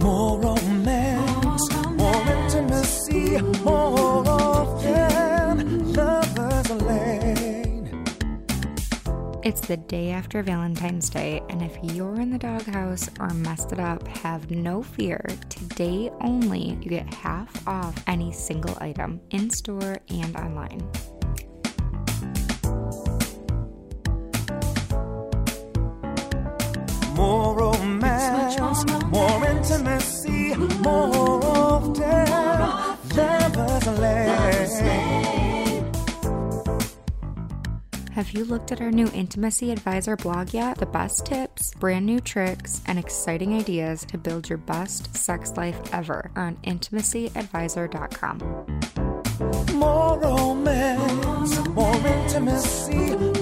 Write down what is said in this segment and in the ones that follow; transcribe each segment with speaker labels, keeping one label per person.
Speaker 1: More romance, more intimacy, more often lovers lane.
Speaker 2: It's the day after Valentine's Day, and if you're in the doghouse or messed it up, have no fear. Today only, you get half off any single item in store and online.
Speaker 1: More romance, intimacy, more often lane.
Speaker 2: Have you looked at our new Intimacy Advisor blog yet? The best tips, brand new tricks, and exciting ideas to build your best sex life ever on intimacyadvisor.com.
Speaker 1: More romance, more intimacy,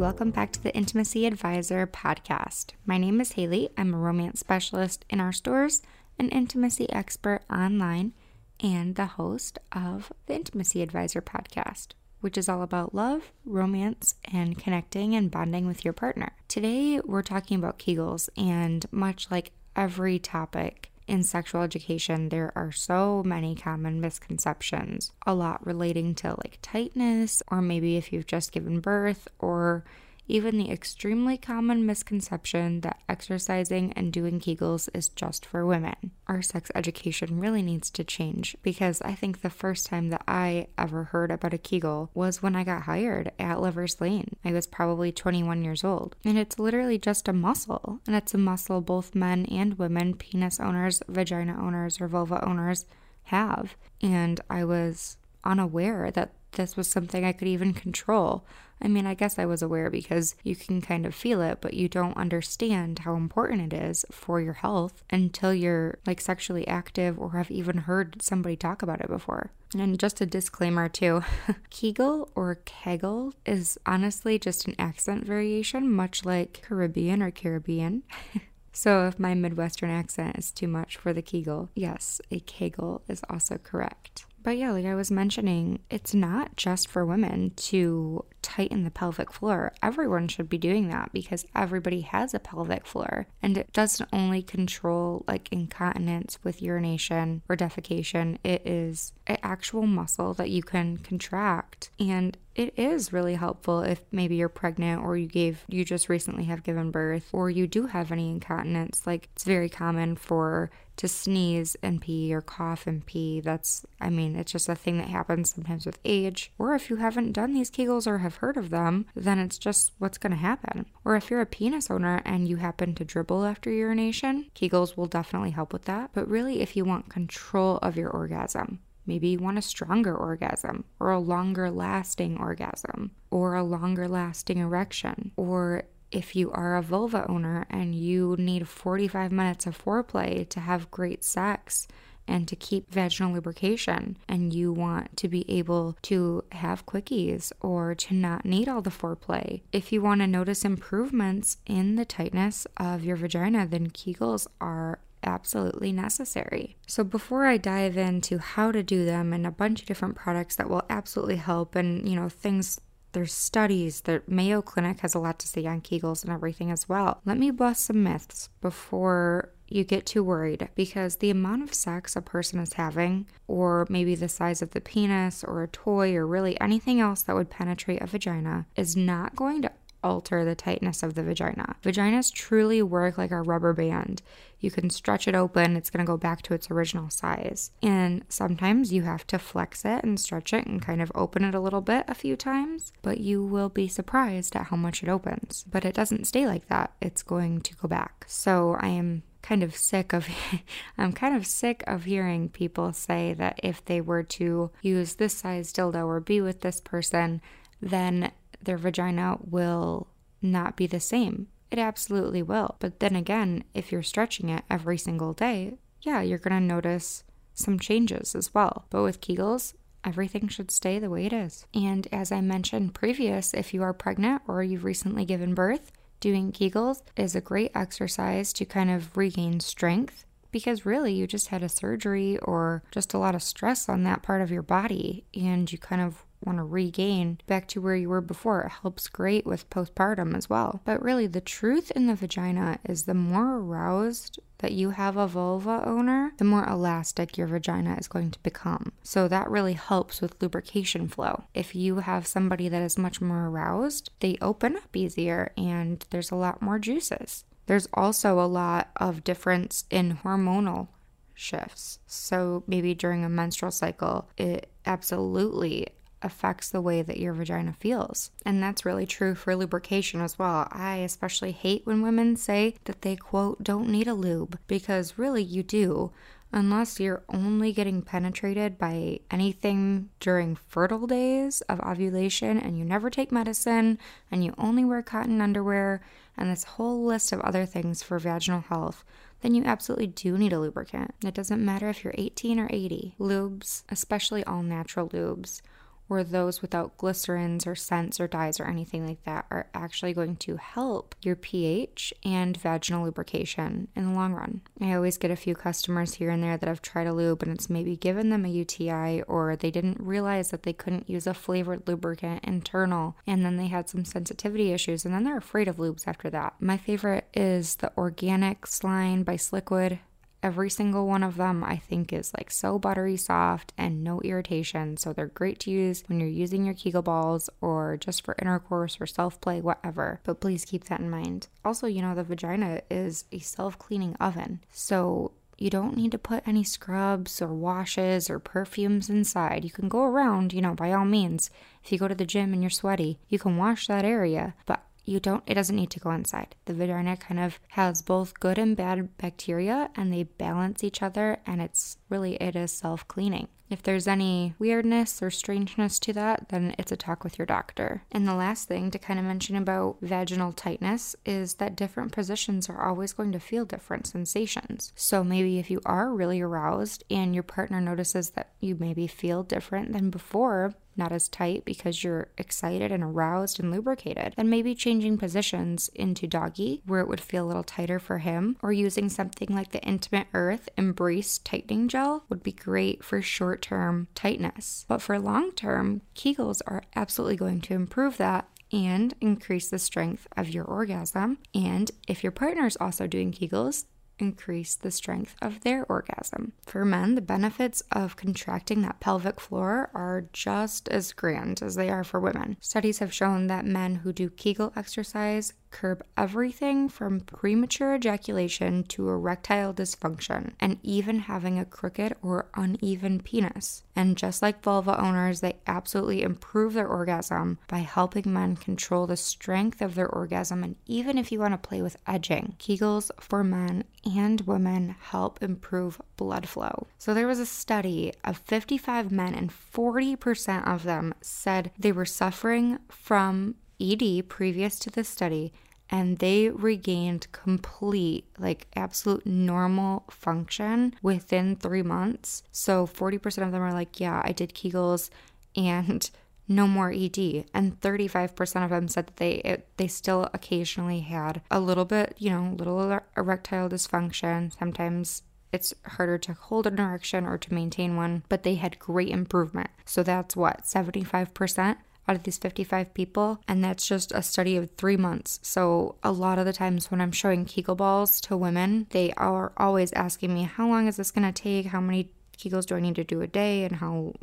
Speaker 2: welcome back to the Intimacy Advisor podcast. My name is Haley. I'm a romance specialist in our stores, an intimacy expert online, and the host of the Intimacy Advisor podcast, which is all about love, romance, and connecting and bonding with your partner. Today, we're talking about Kegels, and much like every topic, in sexual education, there are so many common misconceptions, a lot relating to like tightness, or maybe if you've just given birth, or even the extremely common misconception that exercising and doing Kegels is just for women. Our sex education really needs to change because I think the first time that I ever heard about a Kegel was when I got hired at Lover's Lane. I was probably 21 years old. And it's literally just a muscle. And it's a muscle both men and women, penis owners, vagina owners, or vulva owners have. And I was unaware that this was something I could even control. I mean, I guess I was aware because you can kind of feel it, but you don't understand how important it is for your health until you're like sexually active or have even heard somebody talk about it before. And just a disclaimer too Kegel or Kegel is honestly just an accent variation, much like Caribbean or Caribbean. So, if my Midwestern accent is too much for the Kegel, yes, a Kegel is also correct. But yeah, like I was mentioning, it's not just for women to tighten the pelvic floor. Everyone should be doing that because everybody has a pelvic floor. And it doesn't only control like incontinence with urination or defecation, it is an actual muscle that you can contract. And it is really helpful if maybe you're pregnant or you gave you just recently have given birth or you do have any incontinence like it's very common for to sneeze and pee or cough and pee. That's i mean it's just a thing that happens sometimes with age. Or if you haven't done these kegels or have heard of them then it's just what's going to happen. Or if you're a penis owner and you happen to dribble after urination kegels will definitely help with that. But really if you want control of your orgasm Maybe you want a stronger orgasm, or a longer lasting orgasm, or a longer lasting erection. Or if you are a vulva owner and you need 45 minutes of foreplay to have great sex and to keep vaginal lubrication, and you want to be able to have quickies or to not need all the foreplay. If you want to notice improvements in the tightness of your vagina, then Kegels are absolutely necessary. So, before I dive into how to do them and a bunch of different products that will absolutely help, and you know, things there's studies that Mayo Clinic has a lot to say on Kegels and everything as well. Let me bust some myths before you get too worried because the amount of sex a person is having, or maybe the size of the penis, or a toy, or really anything else that would penetrate a vagina, is not going to alter the tightness of the vagina. Vaginas truly work like a rubber band. You can stretch it open, it's going to go back to its original size. And sometimes you have to flex it and stretch it and kind of open it a little bit a few times, but you will be surprised at how much it opens. But it doesn't stay like that, it's going to go back. So I am kind of sick of I'm kind of sick of hearing people say that if they were to use this size dildo or be with this person, then their vagina will not be the same. It absolutely will. But then again, if you're stretching it every single day, yeah, you're going to notice some changes as well. But with Kegels, everything should stay the way it is. And as I mentioned previous, if you are pregnant or you've recently given birth, doing Kegels is a great exercise to kind of regain strength because really you just had a surgery or just a lot of stress on that part of your body and you kind of want to regain back to where you were before. It helps great with postpartum as well. But really, the truth in the vagina is the more aroused that you have a vulva owner, the more elastic your vagina is going to become. So that really helps with lubrication flow. If you have somebody that is much more aroused, they open up easier and there's a lot more juices. There's also a lot of difference in hormonal shifts. So maybe during a menstrual cycle, it absolutely affects the way that your vagina feels. And that's really true for lubrication as well. I especially hate when women say that they, quote, don't need a lube, because really you do. Unless you're only getting penetrated by anything during fertile days of ovulation and you never take medicine and you only wear cotton underwear and this whole list of other things for vaginal health, then you absolutely do need a lubricant. It doesn't matter if you're 18 or 80. Lubes, especially all natural lubes, or those without glycerins or scents or dyes or anything like that are actually going to help your pH and vaginal lubrication in the long run. I always get a few customers here and there that have tried a lube and it's maybe given them a UTI or they didn't realize that they couldn't use a flavored lubricant internal and then they had some sensitivity issues and then they're afraid of lubes after that. My favorite is the Organics line by Sliquid. Every single one of them, I think, is like so buttery soft and no irritation. So they're great to use when you're using your Kegel balls or just for intercourse or self play, whatever. But please keep that in mind. Also, you know, the vagina is a self cleaning oven. So you don't need to put any scrubs or washes or perfumes inside. You can go around, you know, by all means. If you go to the gym and you're sweaty, you can wash that area. But you don't it doesn't need to go inside the vagina kind of has both good and bad bacteria and they balance each other and it's really it is self-cleaning if there's any weirdness or strangeness to that, then it's a talk with your doctor. And the last thing to kind of mention about vaginal tightness is that different positions are always going to feel different sensations. So maybe if you are really aroused and your partner notices that you maybe feel different than before, not as tight because you're excited and aroused and lubricated. And maybe changing positions into doggy, where it would feel a little tighter for him, or using something like the Intimate Earth Embrace Tightening Gel would be great for short term tightness. But for long term, Kegels are absolutely going to improve that and increase the strength of your orgasm. And if your partner is also doing Kegels, increase the strength of their orgasm. For men, the benefits of contracting that pelvic floor are just as grand as they are for women. Studies have shown that men who do Kegel exercise curb everything from premature ejaculation to erectile dysfunction, and even having a crooked or uneven penis. And just like vulva owners, they absolutely improve their orgasm by helping men control the strength of their orgasm. And even if you want to play with edging, Kegels for men and women help improve blood flow. So there was a study of 55 men, and 40% of them said they were suffering from ED previous to the study and they regained complete, like absolute normal function within three months. So 40% of them are like, yeah, I did Kegels and no more ED. And 35% of them said that they it, they still occasionally had a little bit, you know, little erectile dysfunction. Sometimes it's harder to hold an erection or to maintain one, but they had great improvement. So that's what, 75%? Out of these 55 people, and that's just a study of three months. So, a lot of the times when I'm showing Kegel balls to women, they are always asking me, How long is this going to take? How many Kegels do I need to do a day? And how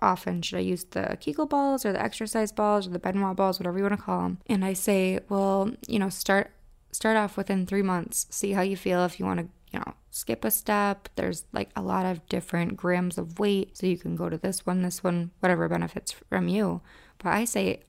Speaker 2: often should I use the Kegel balls or the exercise balls or the Ben Wa balls, whatever you want to call them? And I say, Well, you know, start. Start off within three months. See how you feel. If you want to you know, skip a step. There's like a lot of different grams of weight. So you can go to this one, this one, whatever benefits from you. But I say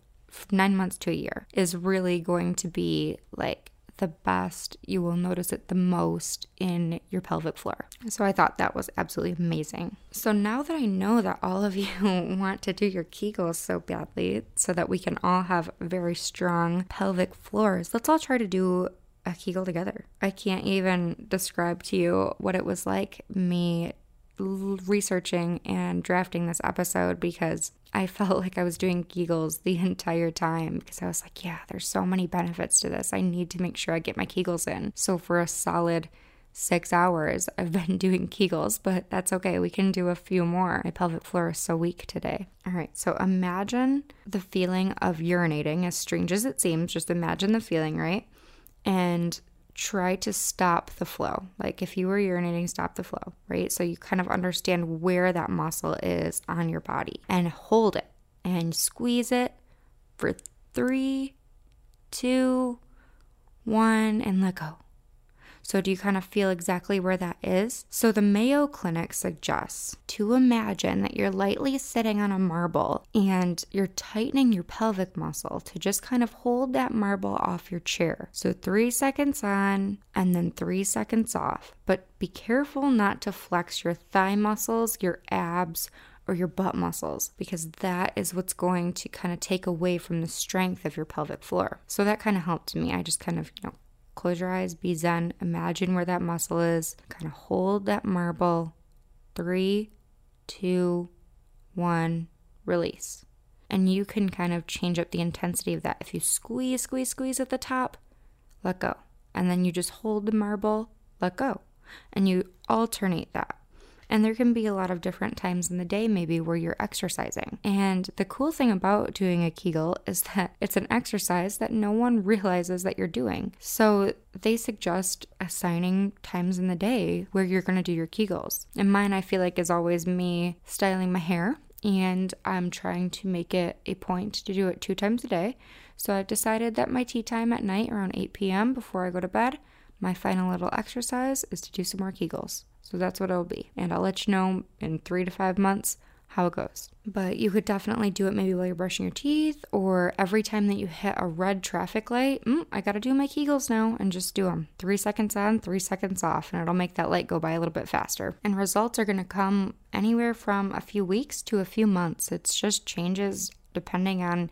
Speaker 2: nine months to a year is really going to be like the best. You will notice it the most in your pelvic floor. So I thought that was absolutely amazing. So now that I know that all of you want to do your Kegels so badly so that we can all have very strong pelvic floors, let's all try to do a Kegel together. I can't even describe to you what it was like me researching and drafting this episode because I felt like I was doing Kegels the entire time because I was like, yeah, there's so many benefits to this. I need to make sure I get my Kegels in. So for a solid six hours I've been doing Kegels, but that's okay. We can do a few more. My pelvic floor is so weak today. All right, so imagine the feeling of urinating, as strange as it seems, just imagine the feeling, right? And try to stop the flow. Like if you were urinating, stop the flow, right? So you kind of understand where that muscle is on your body and hold it and squeeze it for three, two, one, and let go. So, do you kind of feel exactly where that is? So, the Mayo Clinic suggests to imagine that you're lightly sitting on a marble and you're tightening your pelvic muscle to just kind of hold that marble off your chair. So, three seconds on and then three seconds off. But be careful not to flex your thigh muscles, your abs, or your butt muscles because that is what's going to kind of take away from the strength of your pelvic floor. So that kind of helped me. I just kind of, you know, Close your eyes, be zen, imagine where that muscle is, kind of hold that marble. Three, two, one, release. And you can kind of change up the intensity of that. If you squeeze, squeeze, squeeze at the top, let go. And then you just hold the marble, let go. And you alternate that. And there can be a lot of different times in the day, maybe, where you're exercising. And the cool thing about doing a Kegel is that it's an exercise that no one realizes that you're doing. So they suggest assigning times in the day where you're going to do your Kegels. And mine, I feel like, is always me styling my hair. And I'm trying to make it a point to do it two times a day. So I've decided that my tea time at night around 8 p.m. before I go to bed, my final little exercise is to do some more Kegels. So that's what it'll be. And I'll let you know in three to five months how it goes. But you could definitely do it maybe while you're brushing your teeth or every time that you hit a red traffic light. Mm, I got to do my Kegels now and just do them. Three seconds on, three seconds off, and it'll make that light go by a little bit faster. And results are going to come anywhere from a few weeks to a few months. It's just changes depending on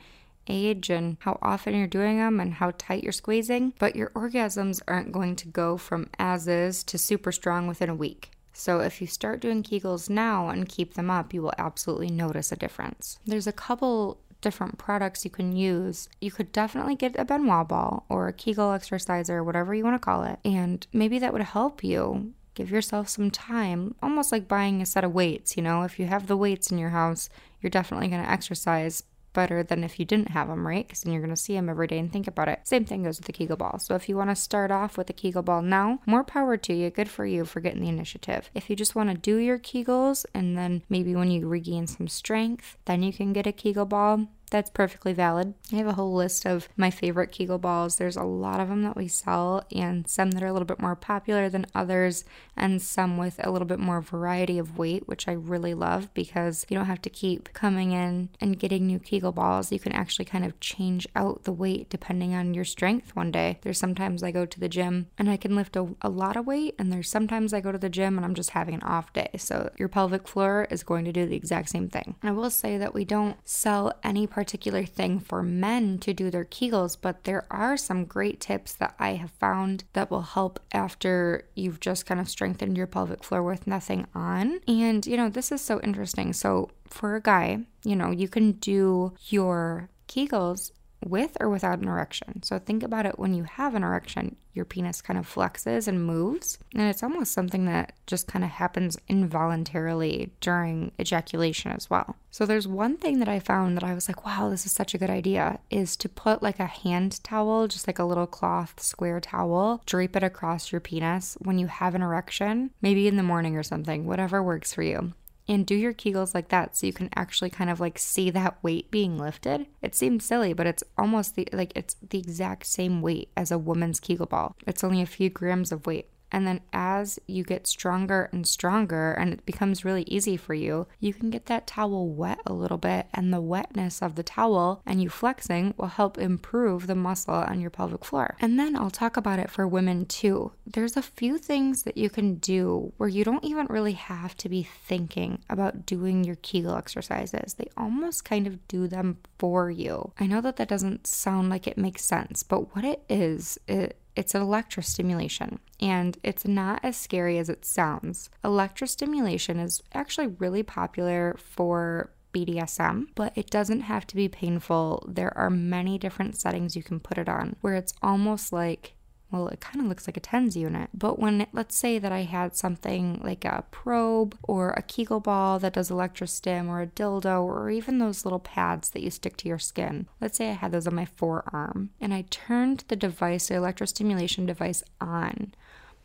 Speaker 2: age and how often you're doing them and how tight you're squeezing, but your orgasms aren't going to go from as is to super strong within a week. So, if you start doing Kegels now and keep them up, you will absolutely notice a difference. There's a couple different products you can use. You could definitely get a Ben Wa ball or a Kegel exerciser, whatever you want to call it, and maybe that would help you. Give yourself some time, almost like buying a set of weights. You know, if you have the weights in your house, you're definitely going to exercise better than if you didn't have them, right? Because then you're going to see them every day and think about it. Same thing goes with the Kegel ball. So if you want to start off with a Kegel ball now, more power to you. Good for you for getting the initiative. If you just want to do your Kegels and then maybe when you regain some strength, then you can get a Kegel ball that's perfectly valid. I have a whole list of my favorite Kegel balls. There's a lot of them that we sell, and some that are a little bit more popular than others, and some with a little bit more variety of weight, which I really love because you don't have to keep coming in and getting new Kegel balls. You can actually kind of change out the weight depending on your strength one day. There's sometimes I go to the gym and I can lift a, a lot of weight, and there's sometimes I go to the gym and I'm just having an off day. So your pelvic floor is going to do the exact same thing. I will say that we don't sell any particular thing for men to do their Kegels, but there are some great tips that I have found that will help after you've just kind of strengthened your pelvic floor with nothing on. And, you know, this is so interesting. So, for a guy, you know, you can do your Kegels with or without an erection. So think about it when you have an erection, your penis kind of flexes and moves. And it's almost something that just kind of happens involuntarily during ejaculation as well. So there's one thing that I found that I was like, wow, this is such a good idea is to put like a hand towel, just like a little cloth square towel, drape it across your penis when you have an erection, maybe in the morning or something, whatever works for you and do your Kegels like that so you can actually kind of like see that weight being lifted. It seems silly, but it's almost the like it's the exact same weight as a woman's Kegel ball. It's only a few grams of weight. And then as you get stronger and stronger and it becomes really easy for you, you can get that towel wet a little bit. And the wetness of the towel and you flexing will help improve the muscle on your pelvic floor. And then I'll talk about it for women too. There's a few things that you can do where you don't even really have to be thinking about doing your Kegel exercises. They almost kind of do them for you. I know that that doesn't sound like it makes sense, but what it is, it it's an electrostimulation, and it's not as scary as it sounds. Electrostimulation is actually really popular for BDSM, but it doesn't have to be painful. There are many different settings you can put it on where it's almost like well, it kind of looks like a tens unit. But when, let's say that I had something like a probe or a Kegel ball that does electrostim or a dildo or even those little pads that you stick to your skin. Let's say I had those on my forearm and I turned the device, the electrostimulation device on.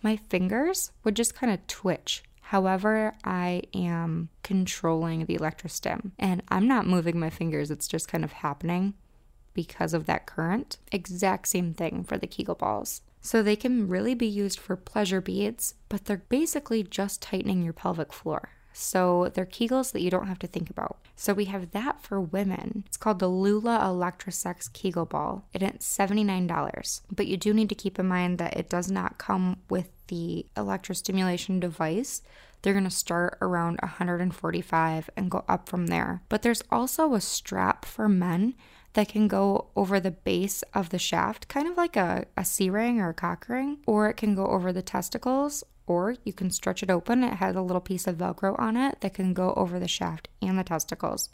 Speaker 2: My fingers would just kind of twitch However, I am controlling the electrostim and I'm not moving my fingers, it's just kind of happening because of that current. Exact same thing for the Kegel balls. So they can really be used for pleasure beads, but they're basically just tightening your pelvic floor. So they're Kegels that you don't have to think about. So we have that for women. It's called the Lula Electrosex Kegel Ball, and it's $79. But you do need to keep in mind that it does not come with the electrostimulation device. They're going to start around 145 and go up from there. But there's also a strap for men that can go over the base of the shaft, kind of like a, a C ring or a cock ring, or it can go over the testicles, or you can stretch it open. It has a little piece of Velcro on it that can go over the shaft and the testicles,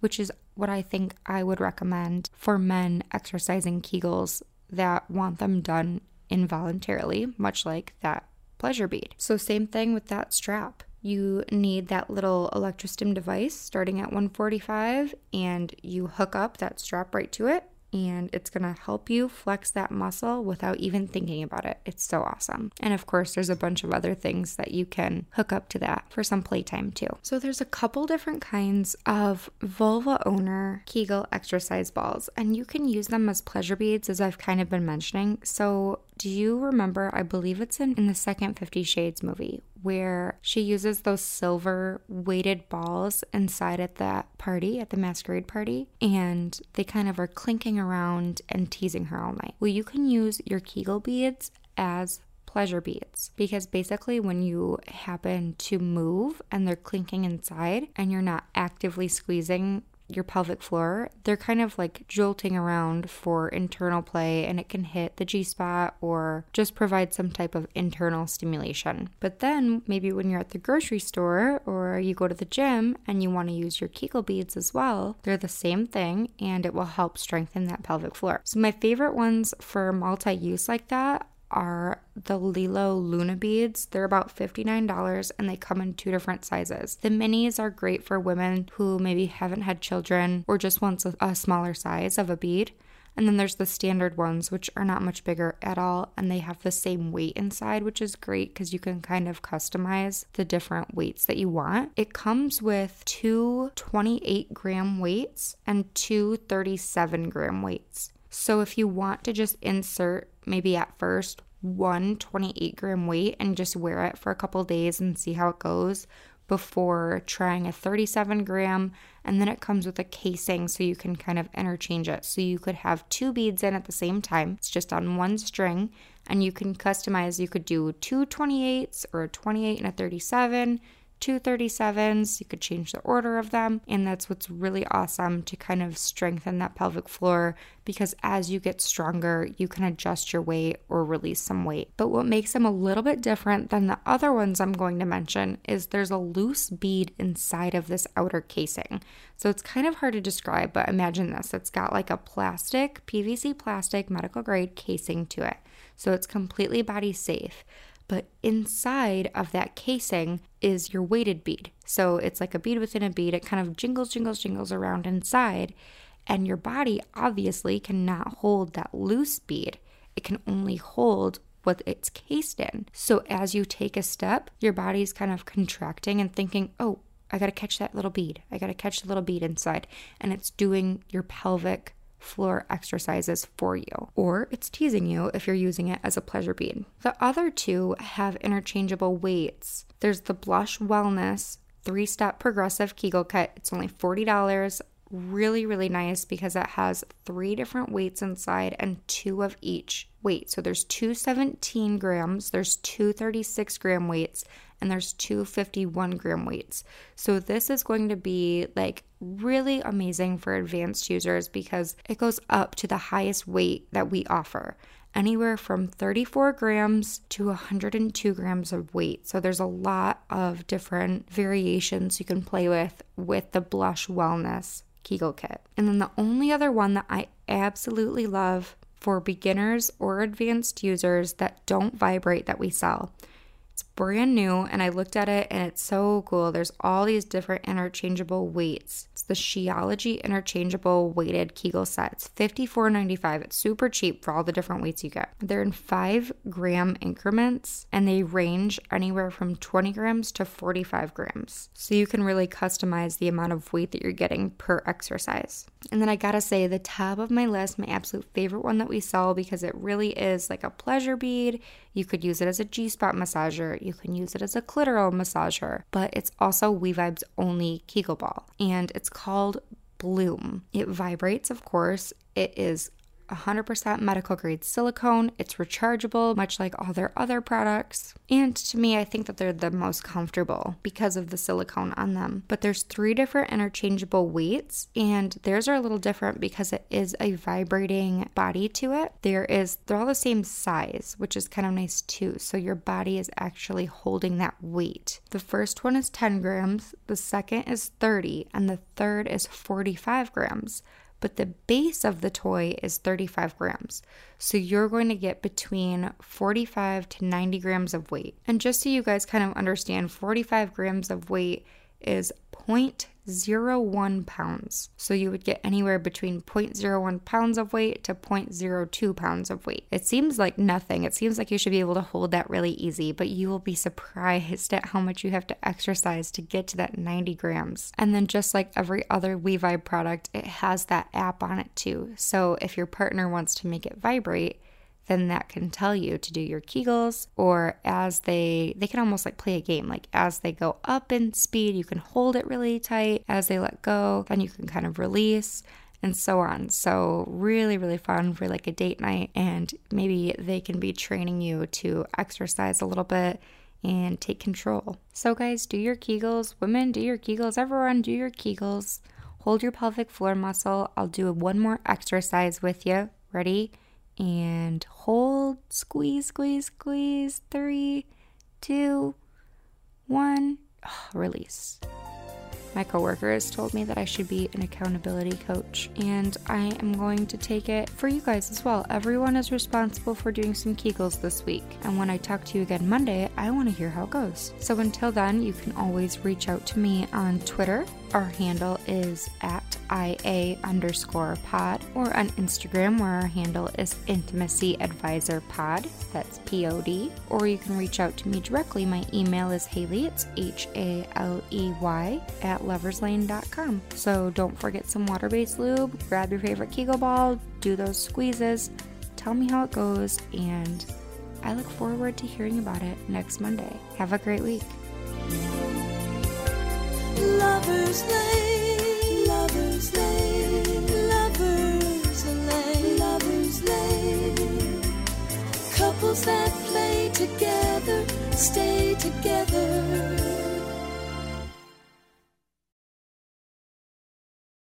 Speaker 2: which is what I think I would recommend for men exercising Kegels that want them done involuntarily, much like that pleasure bead. So, same thing with that strap. You need that little electrostim device starting at 145, and you hook up that strap right to it and it's gonna help you flex that muscle without even thinking about it. It's so awesome. And of course, there's a bunch of other things that you can hook up to that for some playtime too. So there's a couple different kinds of vulva owner Kegel exercise balls, and you can use them as pleasure beads, as I've kind of been mentioning. So do you remember? I believe it's in, in the second Fifty Shades movie where she uses those silver weighted balls inside at that party, at the masquerade party, and they kind of are clinking around and teasing her all night. Well, you can use your Kegel beads as pleasure beads because basically when you happen to move and they're clinking inside and you're not actively squeezing your pelvic floor, they're kind of like jolting around for internal play and it can hit the G spot or just provide some type of internal stimulation. But then maybe when you're at the grocery store or you go to the gym and you want to use your Kegel beads as well, they're the same thing and it will help strengthen that pelvic floor. So, my favorite ones for multi use like that are the LELO Luna beads. They're about $59 and they come in two different sizes. The minis are great for women who maybe haven't had children or just wants a, a smaller size of a bead. And then there's the standard ones, which are not much bigger at all, and they have the same weight inside, which is great because you can kind of customize the different weights that you want. It comes with two 28 gram weights and two 37 gram weights. So if you want to just insert maybe at first one 28 gram weight and just wear it for a couple days and see how it goes before trying a 37 gram. And then it comes with a casing so you can kind of interchange it. So you could have two beads in at the same time. It's just on one string. And you can customize. You could do two 28s or a 28 and a 37 two 37s. You could change the order of them. And that's what's really awesome to kind of strengthen that pelvic floor because as you get stronger, you can adjust your weight or release some weight. But what makes them a little bit different than the other ones I'm going to mention is there's a loose bead inside of this outer casing. So it's kind of hard to describe, but imagine this it's got like a plastic, PVC plastic, medical grade casing to it. So it's completely body safe. But inside of that casing is your weighted bead. So it's like a bead within a bead. It kind of jingles, jingles, jingles around inside. And your body obviously cannot hold that loose bead. It can only hold what it's cased in. So as you take a step, your body's kind of contracting and thinking, oh, I got to catch that little bead. I got to catch the little bead inside. And it's doing your pelvic floor exercises for you, or it's teasing you if you're using it as a pleasure bead. The other two have interchangeable weights. There's the Blush Wellness three step progressive Kegel kit. It's only $40. Really, really nice because it has three different weights inside and two of each weight. So there's two 17 grams, there's two 36 gram weights, and there's two 51 gram weights. So this is going to be like really amazing for advanced users because it goes up to the highest weight that we offer anywhere from 34 grams to 102 grams of weight. So there's a lot of different variations you can play with with the Blush Wellness Kegel kit. And then the only other one that I absolutely love for beginners or advanced users that don't vibrate that we sell. It's brand new, and I looked at it and it's so cool. There's all these different interchangeable weights. The Sheology interchangeable weighted Kegel sets. It's $54.95. It's super cheap for all the different weights you get. They're in five gram increments and they range anywhere from 20 grams to 45 grams. So you can really customize the amount of weight that you're getting per exercise. And then I gotta say, the top of my list, my absolute favorite one that we sell because it really is like a pleasure bead. You could use it as a G spot massager. You can use it as a clitoral massager, but it's also We-Vibe's only Kegel ball, and it's called Bloom. It vibrates, of course. It is 100% medical grade silicone. It's rechargeable, much like all their other products. And to me, I think that they're the most comfortable because of the silicone on them. But there's three different interchangeable weights, and theirs are a little different because it is a vibrating body to it. There is, they're all the same size, which is kind of nice too. So your body is actually holding that weight. The first one is 10 grams, the second is 30, and the third is 45 grams but the base of the toy is 35 grams. So you're going to get between 45 to 90 grams of weight. And just so you guys kind of understand, 45 grams of weight is 0.01 pounds. So you would get anywhere between 0.01 pounds of weight to 0.02 pounds of weight. It seems like nothing. It seems like you should be able to hold that really easy, but you will be surprised at how much you have to exercise to get to that 90 grams. And then just like every other We-Vibe product, it has that app on it too. So if your partner wants to make it vibrate, then that can tell you to do your kegels or as they they can almost like play a game like as they go up in speed you can hold it really tight as they let go then you can kind of release and so on. So, really, really fun for like a date night. And maybe they can be training you to exercise a little bit and take control. So, guys, do your Kegels. Women, do your Kegels. Everyone, do your Kegels. Hold your pelvic floor muscle. I'll do one more exercise with you. Ready? And hold, squeeze, squeeze, squeeze. Three, two, one, oh, release. My coworker has told me that I should be an accountability coach, and I am going to take it for you guys as well. Everyone is responsible for doing some Kegels this week, and when I talk to you again Monday, I want to hear how it goes. So until then, you can always reach out to me on Twitter our handle is at IA underscore pod or on Instagram where our handle is Intimacy Advisor Pod. That's P O D. Or you can reach out to me directly. My email is Haley, it's H A L E Y, at loverslane.com. So don't forget some water based lube, grab your favorite Kegel ball, do those squeezes, tell me how it goes, and I look forward to hearing about it next Monday. Have a great week.
Speaker 1: That play together, stay together.